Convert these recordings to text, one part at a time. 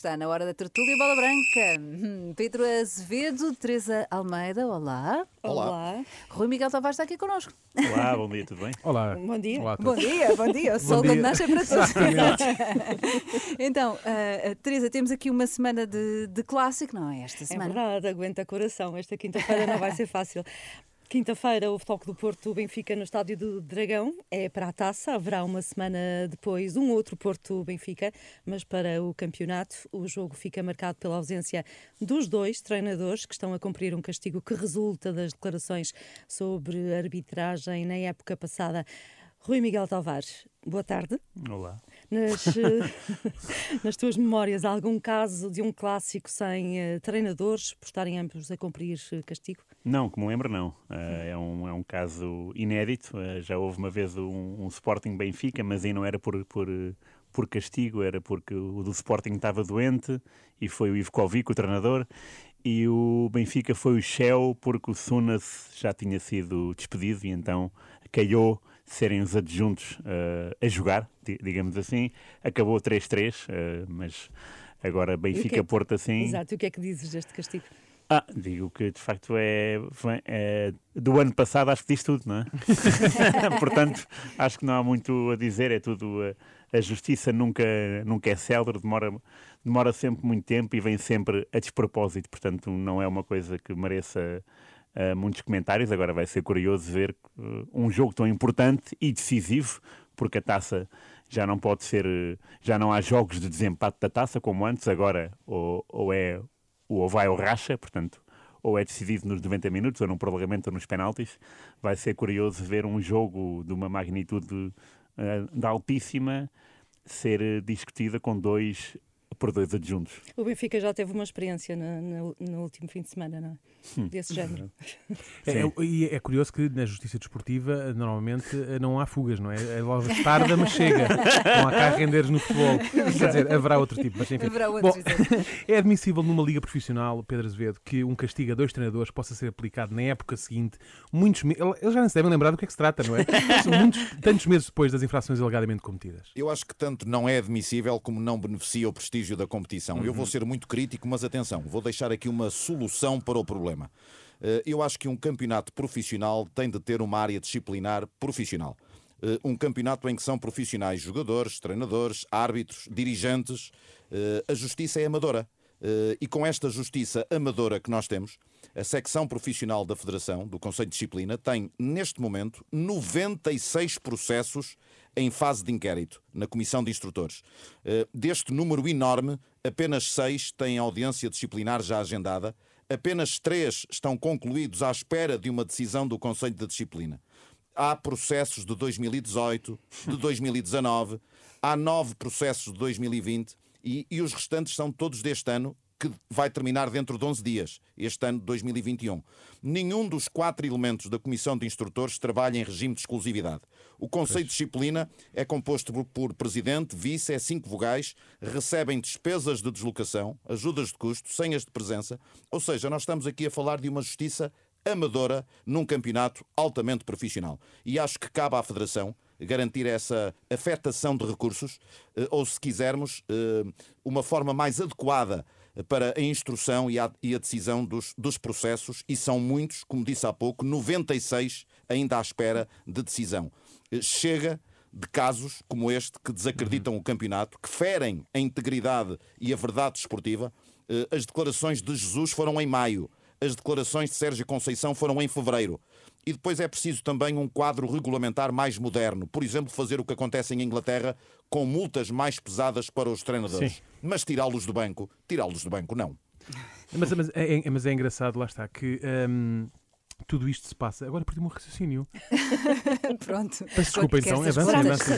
Está na hora da tertúlia bola branca. Hum, Pedro Azevedo, Teresa Almeida, olá. Olá. Rui Miguel Tavares está aqui connosco. Olá, bom dia, tudo bem? Olá. Bom dia. Olá Bom dia, bom dia. O sol quando nasce é para todos. Exatamente. então, ah, ah, Teresa, temos aqui uma semana de, de clássico, não é? Esta É semana. verdade, aguenta coração. Esta quinta-feira não vai ser fácil. Quinta-feira, o Futebol do Porto Benfica no Estádio do Dragão é para a taça. Haverá uma semana depois um outro Porto Benfica, mas para o campeonato o jogo fica marcado pela ausência dos dois treinadores que estão a cumprir um castigo que resulta das declarações sobre arbitragem na época passada. Rui Miguel Tavares, boa tarde. Olá. Nas, eh, nas tuas memórias, há algum caso de um clássico sem eh, treinadores por estarem ambos a cumprir eh, castigo? Não, me lembro, não. Ah, é, um, é um caso inédito. Ah, já houve uma vez um, um Sporting Benfica, mas aí não era por, por, por castigo, era porque o do Sporting estava doente e foi o Ivkovic, o treinador, e o Benfica foi o Shell porque o Sunas já tinha sido despedido e então calhou serem os adjuntos ah, a jogar, di- digamos assim. Acabou 3-3, ah, mas agora Benfica-Porto assim. Exato, e o que é que dizes deste castigo? Ah, digo que de facto é, é- do ano passado acho que diz tudo, não é? Portanto, acho que não há muito a dizer, é tudo a, a justiça nunca, nunca é célere, demora, demora sempre muito tempo e vem sempre a despropósito, portanto não é uma coisa que mereça ah, muitos comentários. Agora vai ser curioso ver uh, um jogo tão importante e decisivo, porque a taça já não pode ser, eh, já não há jogos de desempate da taça como antes, agora ou, ou é ou vai ou racha, portanto, ou é decidido nos 90 minutos, ou num prolongamento, ou nos penaltis. Vai ser curioso ver um jogo de uma magnitude eh, da altíssima ser discutida com dois por dois adjuntos. O Benfica já teve uma experiência no, no- no último fim de semana, não é? Hum. Desse género. É, Sim. é- e é curioso que na justiça desportiva normalmente eh, não há fugas, não é? É logo tarda, mas chega. Não há cá rendeiros no futebol. Quer dizer, haverá outro tipo, mas enfim. Haverá outros, Bom, é admissível numa liga profissional, Pedro Azevedo, que um castigo a dois treinadores possa ser aplicado na época seguinte, muitos Eles já não se devem lembrar do que é que se trata, não é? São muitos, tantos meses depois das infrações alegadamente cometidas. Eu acho que tanto não é admissível como não beneficia o prestígio da competição. Eu vou ser muito crítico, mas atenção, vou deixar aqui uma solução para o problema. Eh, Eu acho que um campeonato profissional tem de ter uma área disciplinar profissional. Eh, Um campeonato em que são profissionais jogadores, treinadores, árbitros, dirigentes. Eh, A justiça é amadora. Eh, E com esta justiça amadora que nós temos, a secção profissional da Federação, do Conselho de Disciplina, tem, neste momento, 96 processos em fase de inquérito na Comissão de Instrutores. Eh, Deste número enorme, apenas seis têm audiência disciplinar já agendada, apenas três estão concluídos à espera de uma decisão do Conselho de Disciplina. Há processos de 2018, de 2019, há nove processos de 2020 e, e os restantes são todos deste ano, que vai terminar dentro de 11 dias, este ano de 2021. Nenhum dos quatro elementos da Comissão de Instrutores trabalha em regime de exclusividade. O Conselho de Disciplina é composto por, presidente, vice, é cinco vogais, recebem despesas de deslocação, ajudas de custo, senhas de presença, ou seja, nós estamos aqui a falar de uma justiça amadora num campeonato altamente profissional. E acho que cabe à Federação garantir essa afetação de recursos, eh, ou se quisermos, eh, uma forma mais adequada para a instrução e a, e a decisão dos, dos processos, e são muitos, como disse há pouco, 96 ainda à espera de decisão. Eh, Chega de casos como este que desacreditam o campeonato, que ferem a integridade e a verdade desportiva. As declarações de Jesus foram em maio, as declarações de Sérgio Conceição foram em fevereiro. E depois é preciso também um quadro regulamentar mais moderno. Por exemplo, fazer o que acontece em Inglaterra com multas mais pesadas para os treinadores. Sim. Mas tirá-los do banco, tirá-los do banco, não. Mas, mas é, é- mas é engraçado, lá está, que hum, tudo isto se passa. Agora perdi-me um raciocínio. Pronto. Peço desculpa, então. Avança, avança.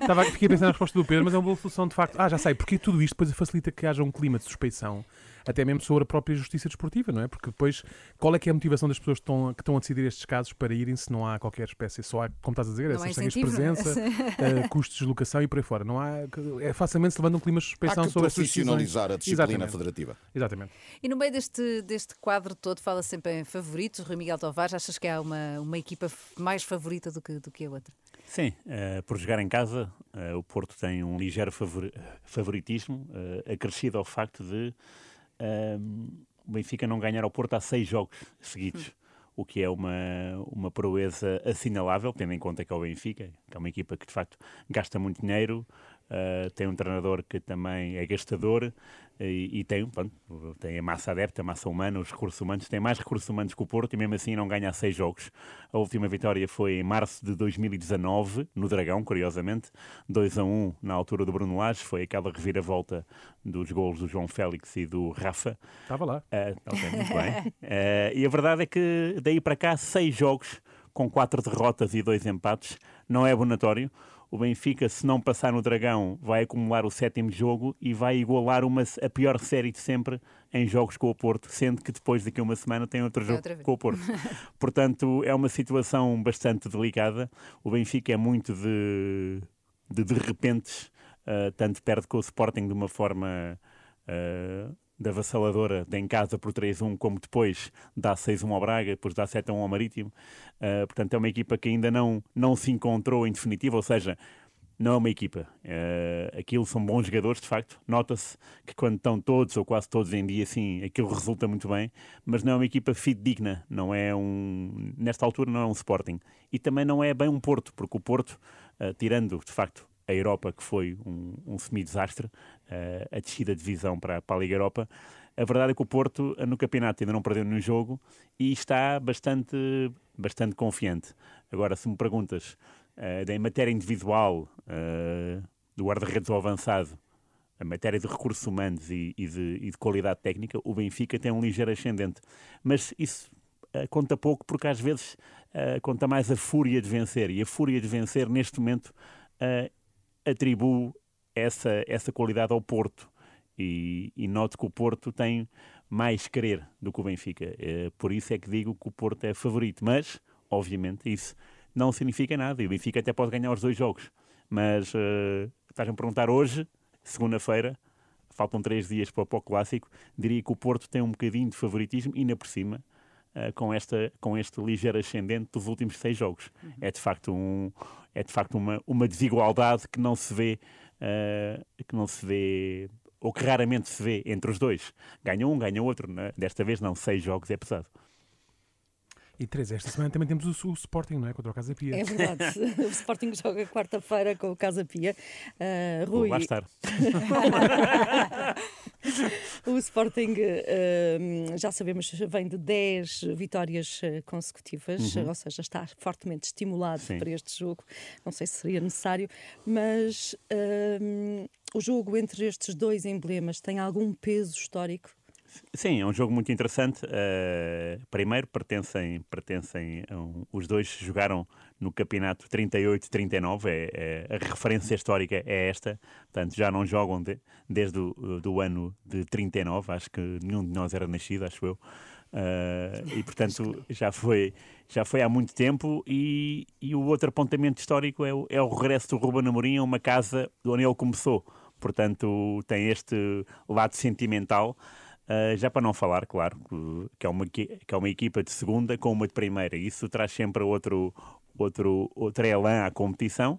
Estava, fiquei a pensar na resposta do Pedro, mas é uma boa solução de facto. Ah, já sei, porque tudo isto depois facilita que haja um clima de suspeição, até mesmo sobre a própria justiça desportiva, não é? Porque depois, qual é que é a motivação das pessoas que estão, que estão a decidir estes casos para irem se não há qualquer espécie? Só há, como estás a dizer, Não essas há senhas de presença, eh, custos de deslocação e por aí fora. Não há, é facilmente se levanta um clima de Há suspeição que sobre essas decisões. profissionalizar a disciplina Exatamente. federativa. Exatamente. E no meio deste, deste quadro todo, fala sempre em favoritos. Rui Miguel Tavares, achas que há uma, uma equipa mais favorita do que, do que a outra? Sim, uh, por jogar em casa, uh, o Porto tem um ligeiro favor favoritismo, uh, acrescido ao facto de o Benfica não ganhar ao Porto há seis jogos seguidos. O que é uma, uma proeza assinalável, tendo em conta que é o Benfica, que é uma equipa que de facto gasta muito dinheiro, Uh, tem um treinador que também é gastador uh, e, e, tem, pronto, tem a massa adepta, a massa humana, os recursos humanos, tem mais recursos humanos que o Porto e mesmo assim não ganha seis jogos. A última vitória foi em março de 2019, no Dragão, curiosamente, 2 a 1 na altura do Bruno Lage, foi aquela reviravolta dos golos do João Félix e do Rafa. Estava lá. Uh, okay, muito bem. e a verdade é que daí para cá, seis jogos com quatro derrotas e dois empates, não é abonatório o Benfica, se não passar no Dragão, vai acumular o sétimo jogo e vai igualar uma, a pior série de sempre em jogos com o Porto, sendo que depois daqui a uma semana tem outro jogo com o Porto. Portanto, é uma situação bastante delicada. O Benfica é muito de de, de repentes, uh, tanto perde com o Sporting de uma forma uh, da avassaladora de em casa por 3-1, como depois dá 6-1 ao Braga, depois dá 7-1 ao Marítimo. Uh, portanto, é uma equipa que ainda não, não se encontrou em definitivo, ou seja, não é uma equipa. Uh, aquilo são bons jogadores, de facto. Nota-se que quando estão todos ou quase todos em dia, sim, aquilo resulta muito bem, mas não é uma equipa fidedigna. Não é um. Nesta altura, não é um Sporting. E também não é bem um Porto, porque o Porto, uh, tirando, de facto, a Europa, que foi um, um semi-desastre, uh, a descida de divisão para, para a Liga Europa. A verdade é que o Porto no campeonato ainda não perdeu nenhum jogo e está bastante, bastante confiante. Agora, se me perguntas uh, em matéria individual, uh, do guarda-redes ao avançado, a matéria de recursos humanos e, e, de, e, de, qualidade técnica, o Benfica tem um ligeiro ascendente. Mas isso uh, conta pouco porque às vezes conta mais a fúria de vencer. E a fúria de vencer, neste momento, atribuo essa, essa qualidade ao Porto. E, e noto que o Porto tem mais querer do que o Benfica. É, por isso é que digo que o Porto é favorito. Mas, obviamente, isso não significa nada. E o Benfica até pode ganhar os dois jogos. Mas uh, estás-me a perguntar hoje, segunda-feira, faltam três dias para, o clássico, diria que o Porto tem um bocadinho de favoritismo, e ainda por cima, uh, com, esta, com este ligeiro ascendente dos últimos seis jogos. Uhum. É de facto, um, é de facto uma, uma desigualdade que não se vê, uh, que não se vê, ou que raramente se vê entre os dois. Ganha um, ganha outro. Né? Desta vez não, seis jogos é pesado. E três, esta semana também temos o, o, Sporting, não é? Contra o Casa Pia. É verdade. o Sporting joga quarta-feira com o Casa Pia. Uh, Rui. Vou lá estar. o Sporting, uh, já sabemos, vem de 10 vitórias ah, consecutivas, uhum. ou seja, está fortemente estimulado Sim. para este jogo. Não sei se seria necessário, mas uh, o jogo entre estes dois emblemas tem algum peso histórico? Sim, é um jogo muito interessante. Uh, primeiro, pertencem, pertencem um, os dois jogaram no campeonato 38-39, é, é, a referência histórica é esta, portanto já não jogam de, desde o do ano de 39, acho que nenhum de nós era nascido, acho eu. Uh, e portanto já foi, já foi há muito tempo e, e o outro apontamento histórico é o, é o regresso do Ruben Amorim a uma casa onde ele começou. Portanto, tem este lado sentimental. Uh, já para não falar, claro, que é, uma, que é uma equipa de segunda com uma de primeira. Isso traz sempre outro, outro, outro elan à competição.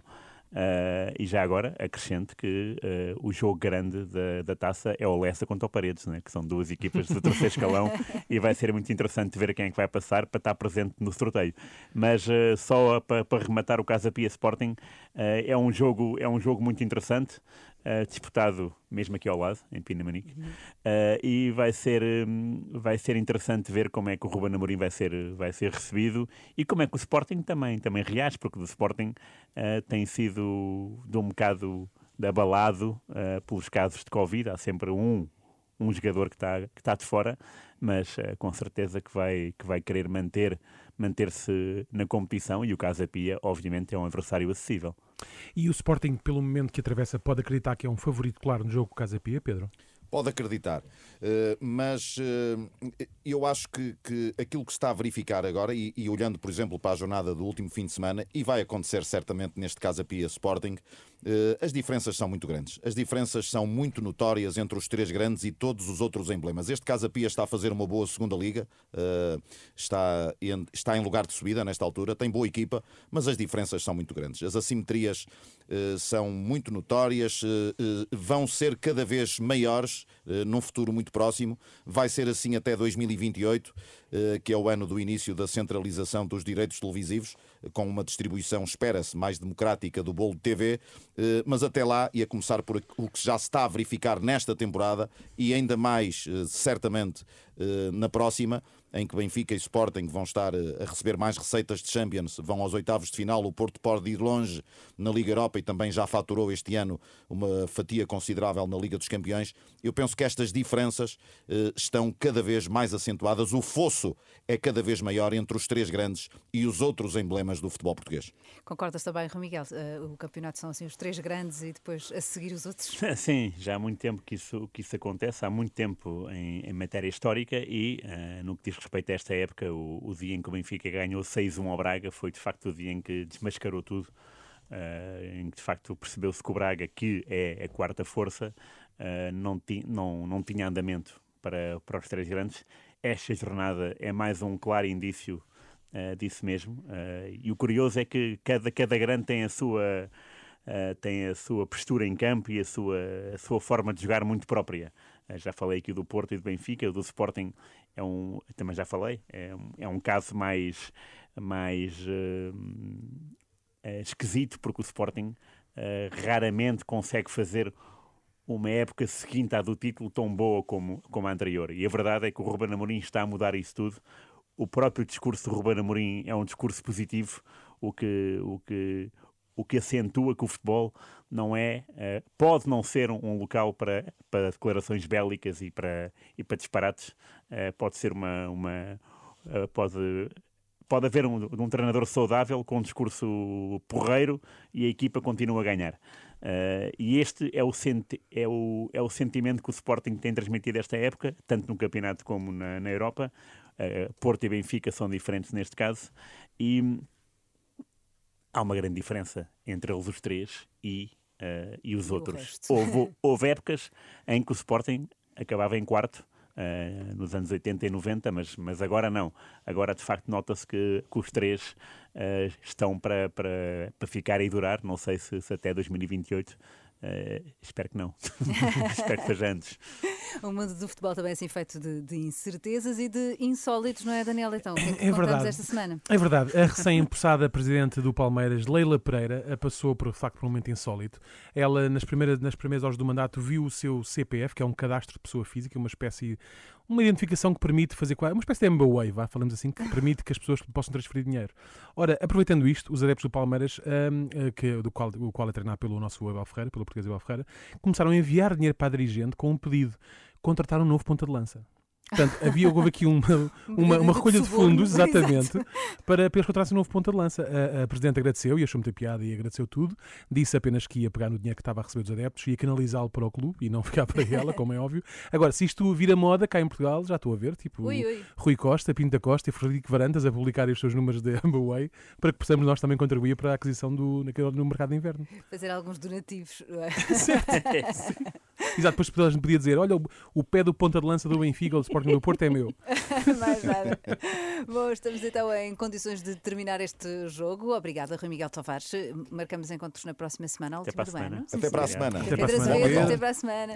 Uh, e já agora, acrescente que uh, o jogo grande da, da taça é o Lessa contra o Paredes, né? que são duas equipas do terceiro escalão e vai ser muito interessante ver quem é que vai passar para estar presente no sorteio. Mas uh, só para, para rematar o Casa Pia Sporting, é, um jogo, é um jogo muito interessante uh, disputado mesmo aqui ao lado, em Pinamanique, uhum. uh, e vai ser, um, vai ser interessante ver como é que o Ruben Amorim vai ser, vai ser recebido e como é que o Sporting também, também reage, porque o Sporting uh, tem sido de um bocado abalado pelos casos de Covid, há sempre um um jogador que está que tá de fora, mas uh, com certeza que vai, que vai querer manter manter-se na competição e o Casa Pia, obviamente, é um adversário acessível. E o Sporting, pelo momento que atravessa, pode acreditar que é um favorito claro no jogo com o Casa Pia, Pedro? Pode acreditar, uh, mas uh, eu acho que, que, aquilo que se está a verificar agora, e, e, olhando, por exemplo, para a jornada do último fim de semana, e vai acontecer certamente neste caso a Pia Sporting, Eh, as diferenças são muito grandes. As diferenças são muito notórias entre os três grandes e todos os outros emblemas. Este Casa Pia está a fazer uma boa segunda liga, eh, está em, está em lugar de subida nesta altura, tem boa equipa, mas as diferenças são muito grandes. As assimetrias eh, são muito notórias, vão ser cada vez maiores num futuro muito próximo. Vai ser assim até 2028, que é o ano do início da centralização dos direitos televisivos, com uma distribuição, espera-se, mais democrática do bolo de TV. Eh, mas até lá, e a começar por o que já se está a verificar nesta temporada e ainda mais, eh, certamente, eh, na próxima, em que Benfica e Sporting vão estar a receber mais receitas de Champions, vão aos oitavos de final. O Porto pode ir longe na Liga Europa e também já faturou este ano uma fatia considerável na Liga dos Campeões. Eu penso que estas diferenças estão cada vez mais acentuadas. O fosso é cada vez maior entre os três grandes e os outros emblemas do futebol português. Concordas também, Rui Miguel? o campeonato são assim os três grandes e depois a seguir os outros? Sim, já há muito tempo que isso, que isso acontece, há muito tempo em, em matéria histórica e uh, no que diz respeito a esta época, o, o dia em que o Benfica ganhou 6-1 ao Braga foi de facto o dia em que desmascarou tudo. Uh, em que de facto percebeu-se que o Braga, que é a quarta força, uh, não, ti, não, não tinha andamento para, para os três grandes. Esta jornada é mais um claro indício uh, disso mesmo. e o curioso é que cada, cada grande tem a sua tem a sua postura em campo e a sua, a sua forma de jogar muito própria. Uh, já falei aqui do Porto e do Benfica, do Sporting é um, também já falei, é um, é um caso mais, mais uh, esquisito, porque o Sporting raramente consegue fazer uma época seguinte à do título tão boa como, como a anterior. E a verdade é que o Ruben Amorim está a mudar isso tudo. O próprio discurso do Ruben Amorim é um discurso positivo, o que, o que, o que acentua que o futebol não é, uh, pode não ser um, local para, para declarações bélicas e para, e para disparates, uh, pode ser uma, uma uh, pode, pode haver um, um, treinador saudável com um discurso porreiro e a equipa continua a ganhar. e este é o, é, o, é o sentimento que o Sporting tem transmitido esta época, tanto no campeonato como na, na Europa. Porto e Benfica são diferentes neste caso. E há uma grande diferença entre eles os três e, uh, e os e outros. Houve, houve épocas em que o Sporting acabava em quarto, Uh, nos anos 80 e 90, mas, mas agora não. Agora, de facto, nota-se que, que, os três uh, estão para, para, para ficar e durar. Não sei se, se até 2028 Uh, espero que não. espero que seja antes. O mundo do futebol também é assim feito de, de incertezas e de insólitos, não é, Daniel? Então, o que é, que é verdade. esta semana? É verdade. A recém-empossada presidente do Palmeiras, Leila Pereira, passou por, de facto, por um momento insólito. Ela, nas primeiras, nas primeiras horas do mandato, viu o seu CPF, que é um cadastro de pessoa física, uma espécie uma identificação que permite fazer uma espécie de MBWay, vá, falamos assim, que permite que as pessoas possam transferir dinheiro. Ora, aproveitando isto, os adeptos do Palmeiras, um, eh, que, do qual, o qual é treinado pelo nosso Abel Ferreira, pelo português Abel Ferreira, começaram a enviar dinheiro para a dirigente com um pedido: contratar um novo ponta de lança. Portanto, havia houve aqui uma, uma, uma recolha de fundos, exatamente, para, para eles contratarem um novo ponta de lança. A, a Presidente agradeceu e achou muita piada e agradeceu tudo. Disse apenas que ia pegar no dinheiro que estava a receber dos adeptos, ia canalizá-lo para o clube e não ficar para ela, como é óbvio. Agora, se isto vira moda cá em Portugal, já estou a ver, tipo ui, ui. Rui Costa, Pinta Costa e Frederico Varandas a publicarem os seus números de Amberway para que possamos nós também contribuir para a aquisição do, naquele, no mercado de inverno. Fazer alguns donativos. É? Exato, depois podia dizer: olha, o, o pé do ponta de lança do Benfica ou do Sporting do Porto é meu. Mais nada. Bom, estamos então em condições de terminar este jogo. Obrigada, Rui Miguel Tavares. Marcamos encontros na próxima semana, a última Até para a semana. Até para a semana. Até para a semana. Até para a semana.